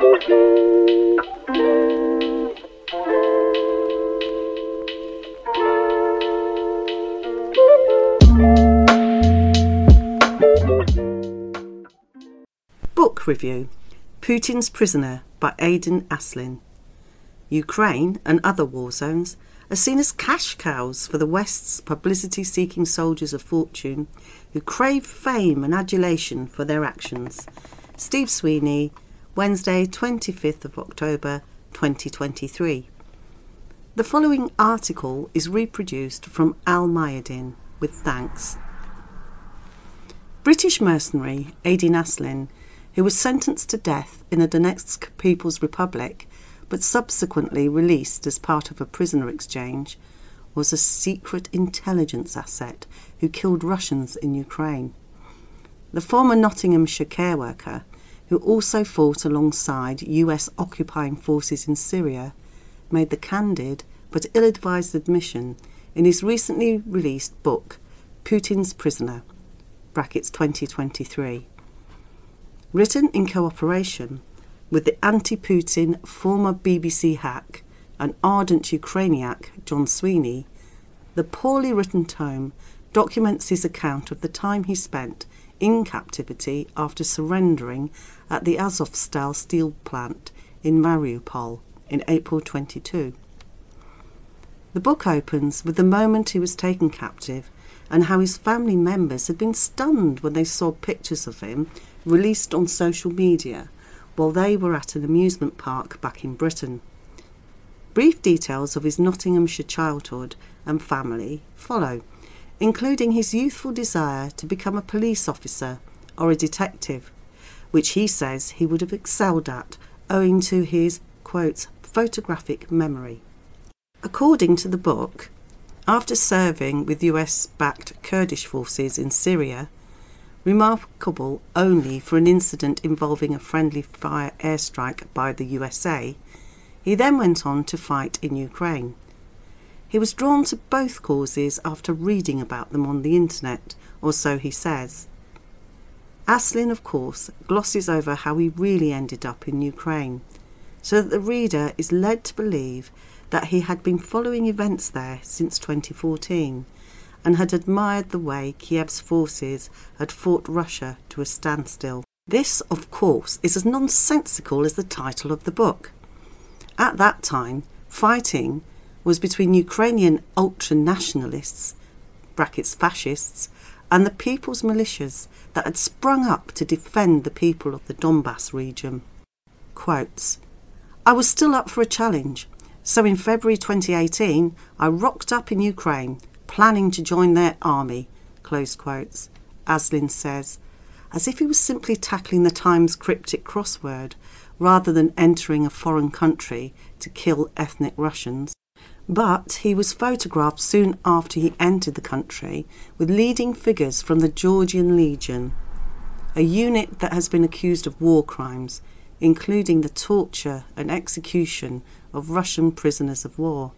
Book review Putin's Prisoner by Aiden Aslin. Ukraine and other war zones are seen as cash cows for the West's publicity seeking soldiers of fortune who crave fame and adulation for their actions. Steve Sweeney, Wednesday, 25th of October 2023. The following article is reproduced from Al Mayadeen with thanks. British mercenary Aiden Aslin who was sentenced to death in the Donetsk People's Republic but subsequently released as part of a prisoner exchange, was a secret intelligence asset who killed Russians in Ukraine. The former Nottinghamshire care worker, who also fought alongside US occupying forces in Syria, made the candid but ill advised admission in his recently released book, Putin's Prisoner, brackets 2023 written in cooperation with the anti Putin former BBC hack and ardent Ukrainiac John Sweeney, the poorly written tome documents his account of the time he spent in captivity after surrendering at the Azovstal steel plant in Mariupol in April 22. The book opens with the moment he was taken captive and how his family members had been stunned when they saw pictures of him released on social media while they were at an amusement park back in Britain. Brief details of his Nottinghamshire childhood and family follow, including his youthful desire to become a police officer or a detective, which he says he would have excelled at owing to his, quote, photographic memory. According to the book, after serving with US backed Kurdish forces in Syria, remarkable only for an incident involving a friendly fire airstrike by the USA, he then went on to fight in Ukraine. He was drawn to both causes after reading about them on the internet, or so he says. Aslin, of course, glosses over how he really ended up in Ukraine, so that the reader is led to believe that he had been following events there since 2014 and had admired the way Kiev's forces had fought Russia to a standstill. This, of course, is as nonsensical as the title of the book. At that time, fighting was between Ukrainian ultra nationalists, brackets fascists, and the people's militias that had sprung up to defend the people of the Donbass region. Quotes, I was still up for a challenge, so in February 2018 I rocked up in Ukraine planning to join their army, close quotes, Aslin says, as if he was simply tackling the Times cryptic crossword rather than entering a foreign country to kill ethnic Russians. But he was photographed soon after he entered the country with leading figures from the Georgian Legion, a unit that has been accused of war crimes, including the torture and execution of Russian prisoners of war.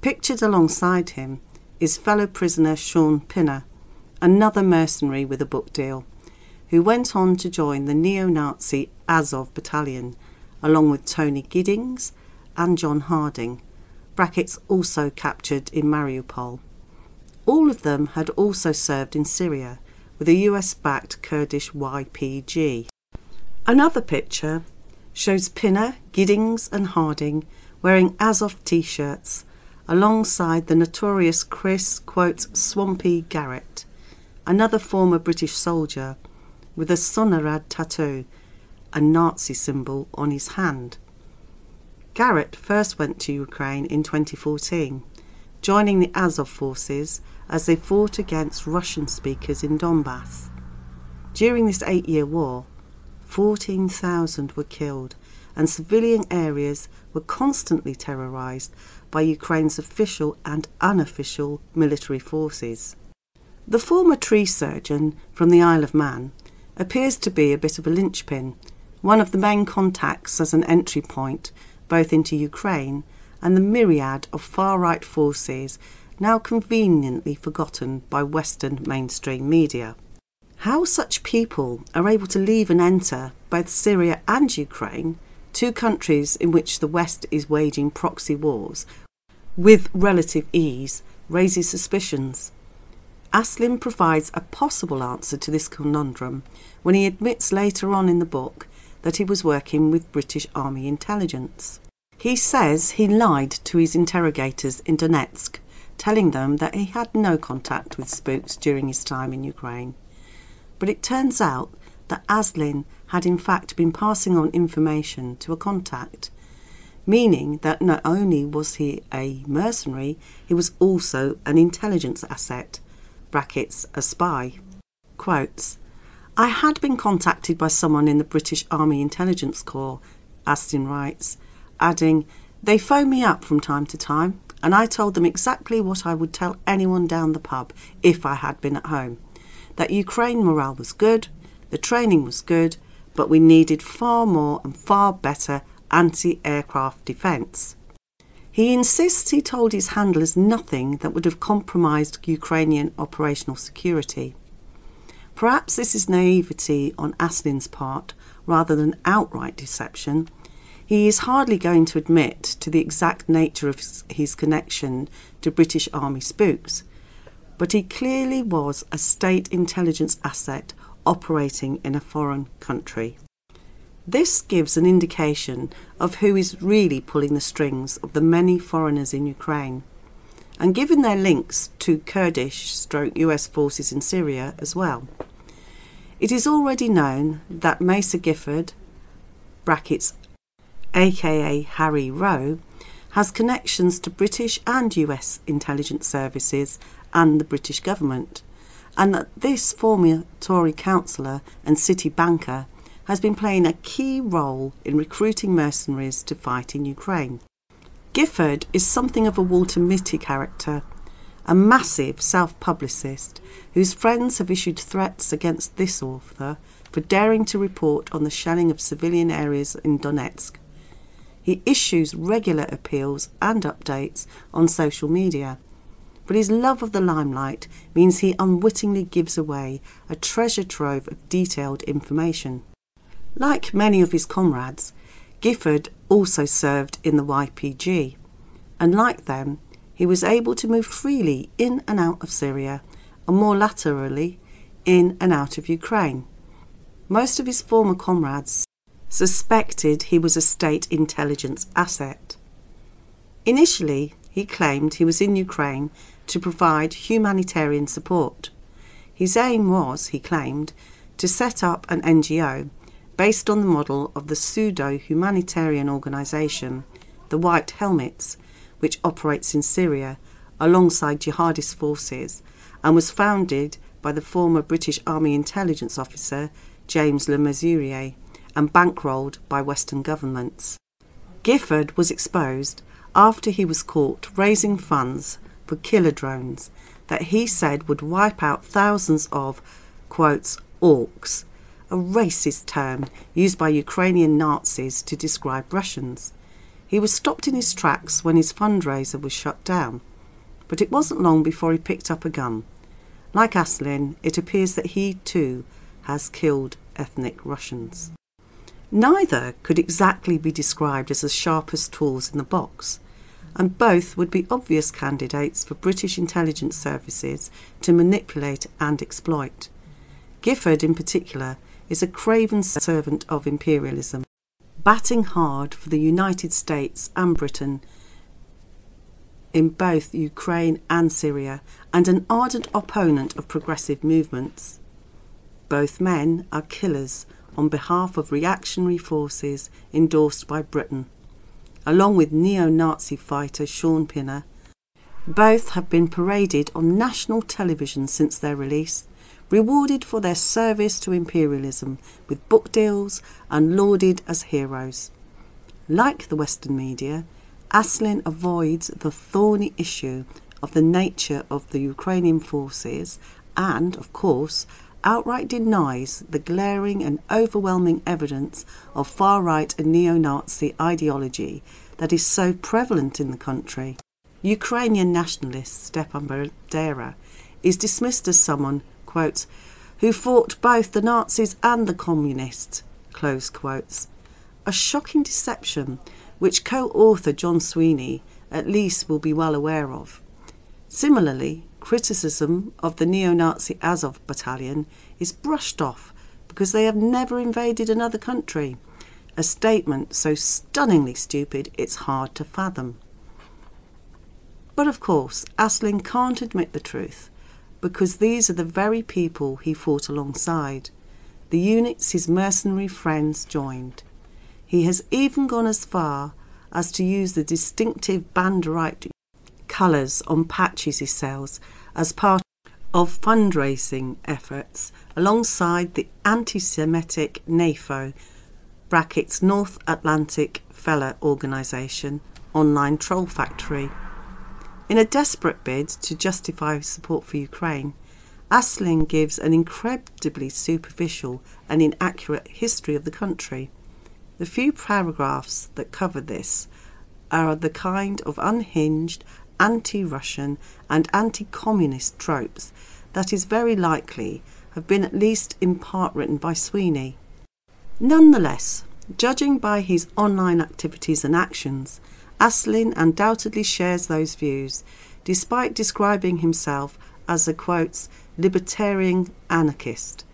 Pictured alongside him is fellow prisoner Sean Pinner, another mercenary with a book deal, who went on to join the neo Nazi Azov battalion, along with Tony Giddings and John Harding, brackets also captured in Mariupol. All of them had also served in Syria with a US backed Kurdish YPG. Another picture shows Pinner, Giddings, and Harding wearing Azov t shirts alongside the notorious Chris, quote, Swampy Garrett, another former British soldier with a Sonnenrad tattoo, a Nazi symbol on his hand. Garrett first went to Ukraine in 2014, joining the Azov forces as they fought against Russian speakers in Donbass. During this eight year war, 14,000 were killed, and civilian areas were constantly terrorised by Ukraine's official and unofficial military forces. The former tree surgeon from the Isle of Man appears to be a bit of a linchpin, one of the main contacts as an entry point both into Ukraine and the myriad of far right forces now conveniently forgotten by Western mainstream media. How such people are able to leave and enter both Syria and Ukraine, two countries in which the West is waging proxy wars, with relative ease, raises suspicions. Aslin provides a possible answer to this conundrum when he admits later on in the book that he was working with British Army intelligence. He says he lied to his interrogators in Donetsk, telling them that he had no contact with spooks during his time in Ukraine. But it turns out that Aslin had in fact been passing on information to a contact, meaning that not only was he a mercenary, he was also an intelligence asset, brackets, a spy. Quotes, I had been contacted by someone in the British Army Intelligence Corps, Aslin writes, adding, They phone me up from time to time, and I told them exactly what I would tell anyone down the pub if I had been at home that Ukraine morale was good, the training was good, but we needed far more and far better anti aircraft defence. He insists he told his handlers nothing that would have compromised Ukrainian operational security. Perhaps this is naivety on Aslin's part rather than outright deception. He is hardly going to admit to the exact nature of his connection to British Army spooks, but he clearly was a state intelligence asset operating in a foreign country. This gives an indication of who is really pulling the strings of the many foreigners in Ukraine. And given their links to Kurdish stroke US forces in Syria as well. It is already known that Macer Gifford, brackets, aka Harry Rowe, has connections to British and US intelligence services and the British government, and that this former Tory councillor and city banker has been playing a key role in recruiting mercenaries to fight in Ukraine. Gifford is something of a Walter Mitty character, a massive self publicist whose friends have issued threats against this author for daring to report on the shelling of civilian areas in Donetsk. He issues regular appeals and updates on social media, but his love of the limelight means he unwittingly gives away a treasure trove of detailed information. Like many of his comrades, Gifford also served in the YPG, and like them, he was able to move freely in and out of Syria, and more laterally, in and out of Ukraine. Most of his former comrades suspected he was a state intelligence asset. Initially, he claimed he was in Ukraine to provide humanitarian support. His aim was, he claimed, to set up an NGO based on the model of the pseudo humanitarian organisation, the White Helmets, which operates in Syria alongside jihadist forces and was founded by the former British Army intelligence officer James Le Mesurier and bankrolled by Western governments. Gifford was exposed after he was caught raising funds for killer drones that he said would wipe out thousands of, quotes, orcs, a racist term used by Ukrainian Nazis to describe Russians. He was stopped in his tracks when his fundraiser was shut down, but it wasn't long before he picked up a gun. Like Aslin, it appears that he too has killed ethnic Russians. Neither could exactly be described as the sharpest tools in the box and both would be obvious candidates for British intelligence services to manipulate and exploit. Gifford, in particular, is a craven servant of imperialism, batting hard for the United States and Britain in both Ukraine and Syria, and an ardent opponent of progressive movements. Both men are killers on behalf of reactionary forces endorsed by Britain along with neo-Nazi fighter Sean Pinner. Both have been paraded on national television since their release, rewarded for their service to imperialism with book deals and lauded as heroes. Like the Western media, Aslin avoids the thorny issue of the nature of the Ukrainian forces and, of course, outright denies the glaring and overwhelming evidence of far right and neo Nazi ideology that is so prevalent in the country. Ukrainian nationalist Stepan Bandera is dismissed as someone, quote, who fought both the Nazis and the Communists. Close quotes. A shocking deception which co author John Sweeney at least will be well aware of. Similarly, criticism of the neo Nazi Azov battalion is brushed off because they have never invaded another country, a statement so stunningly stupid it's hard to fathom. But of course, Aslin can't admit the truth because these are the very people he fought alongside, the units his mercenary friends joined. He has even gone as far as to use the distinctive Banderite colours on patches he sells as part of fundraising efforts alongside the anti-Semitic NAFO brackets North Atlantic Fella organisation online troll factory. In a desperate bid to justify support for Ukraine, Aslin gives an incredibly superficial and inaccurate history of the country. The few paragraphs that cover this are the kind of unhinged, anti Russian, and anti communist tropes that is very likely have been at least in part written by Sweeney. Nonetheless, judging by his online activities and actions, Aslin undoubtedly shares those views, despite describing himself as a quotes, libertarian anarchist,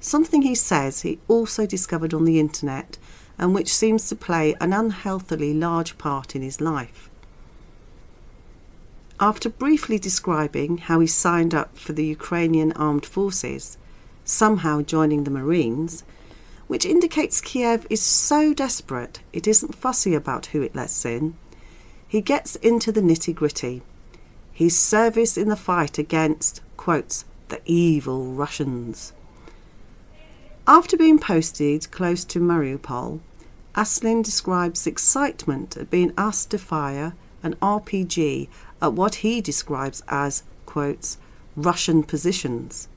something he says he also discovered on the internet and which seems to play an unhealthily large part in his life. After briefly describing how he signed up for the Ukrainian armed forces, somehow joining the Marines, which indicates Kiev is so desperate it isn't fussy about who it lets in, he gets into the nitty gritty. His service in the fight against, quotes, the evil Russians. After being posted close to Mariupol, Aslin describes excitement at being asked to fire an RPG at what he describes as, quotes, Russian positions.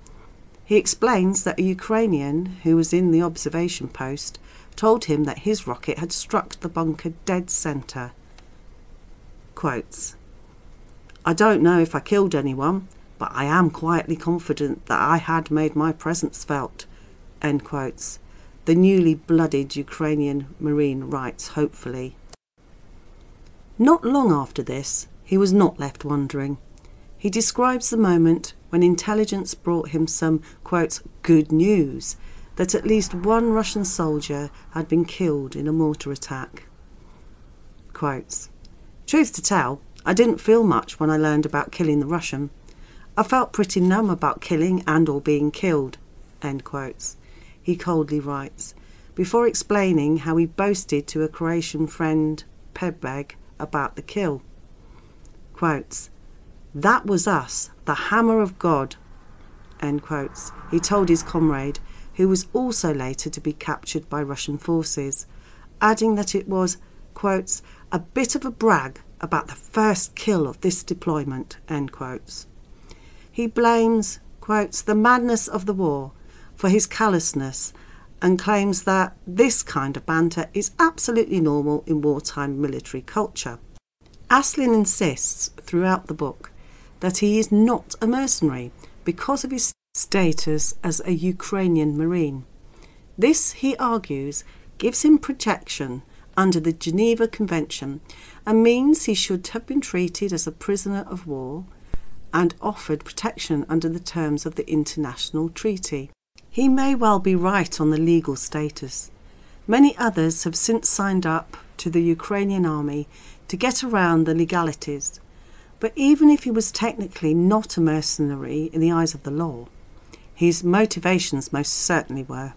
He explains that a Ukrainian who was in the observation post told him that his rocket had struck the bunker dead centre quotes. I don't know if I killed anyone, but I am quietly confident that I had made my presence felt. End quotes. The newly blooded Ukrainian Marine writes hopefully. Not long after this, he was not left wondering. He describes the moment when intelligence brought him some, good news that at least one Russian soldier had been killed in a mortar attack. Quotes, Truth to tell, I didn't feel much when I learned about killing the Russian. I felt pretty numb about killing and or being killed. End quotes. He coldly writes, before explaining how he boasted to a Croatian friend, Prebeg, about the kill. Quotes, that was us, the hammer of God. End quotes. He told his comrade, who was also later to be captured by Russian forces, adding that it was, quotes, a bit of a brag about the first kill of this deployment, end quotes. He blames, quotes, the madness of the war for his callousness and claims that this kind of banter is absolutely normal in wartime military culture. Aslin insists throughout the book that he is not a mercenary because of his status as a Ukrainian Marine. This, he argues, gives him protection under the Geneva Convention and means he should have been treated as a prisoner of war and offered protection under the terms of the international treaty. He may well be right on the legal status. Many others have since signed up to the Ukrainian army to get around the legalities. But even if he was technically not a mercenary in the eyes of the law, his motivations most certainly were.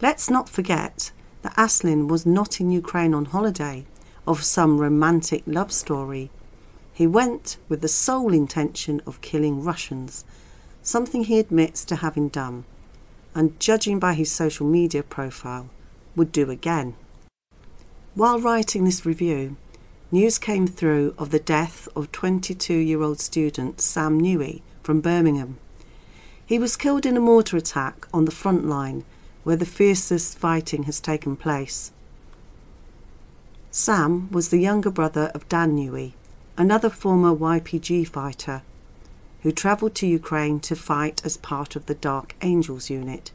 Let's not forget that Aslin was not in Ukraine on holiday of some romantic love story. He went with the sole intention of killing Russians, something he admits to having done, and judging by his social media profile, would do again. While writing this review, news came through of the death of 22 year old student Sam Newey from Birmingham. He was killed in a mortar attack on the front line where the fiercest fighting has taken place. Sam was the younger brother of Dan Newey, another former YPG fighter. who travelled to Ukraine to fight as part of the Dark Angels unit,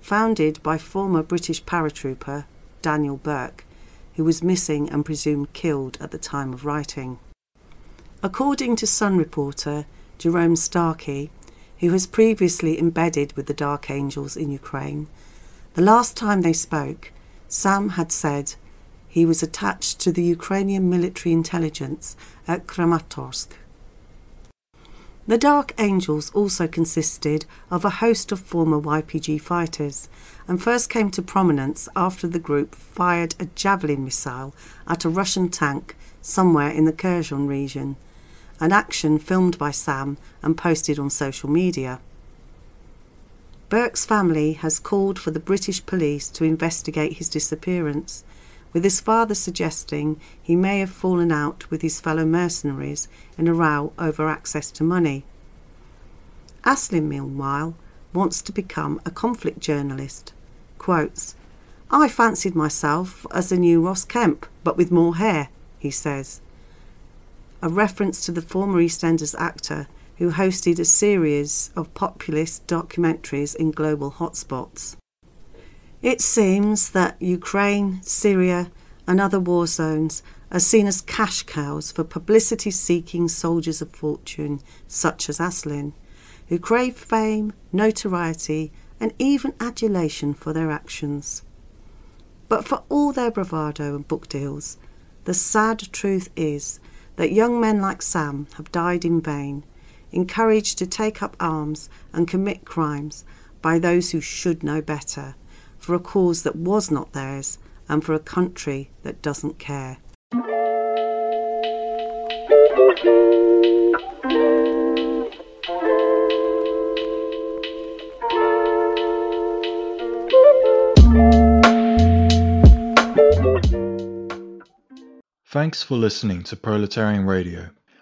founded by former British paratrooper Daniel Burke, who was missing and presumed killed at the time of writing. According to Sun reporter Jerome Starkey, who has previously embedded with the Dark Angels in Ukraine, the last time they spoke, Sam had said he was attached to the Ukrainian military intelligence at Kramatorsk. The Dark Angels also consisted of a host of former YPG fighters and first came to prominence after the group fired a Javelin missile at a Russian tank somewhere in the Kherson region, an action filmed by Sam and posted on social media. Burke's family has called for the British police to investigate his disappearance, with his father suggesting he may have fallen out with his fellow mercenaries in a row over access to money. Aslin, meanwhile, wants to become a conflict journalist. Quotes, I fancied myself as a new Ross Kemp, but with more hair, he says. A reference to the former EastEnders actor who hosted a series of populist documentaries in global hotspots. It seems that Ukraine, Syria, and other war zones are seen as cash cows for publicity seeking soldiers of fortune, such as Aslin, who crave fame, notoriety, and even adulation for their actions. But for all their bravado and book deals, the sad truth is that young men like Sam have died in vain encouraged to take up arms and commit crimes by those who should know better, for a cause that was not theirs and for a country that doesn't care. Thanks for listening to Proletarian Radio.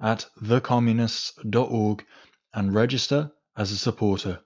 at thecommunists.org and register as a supporter.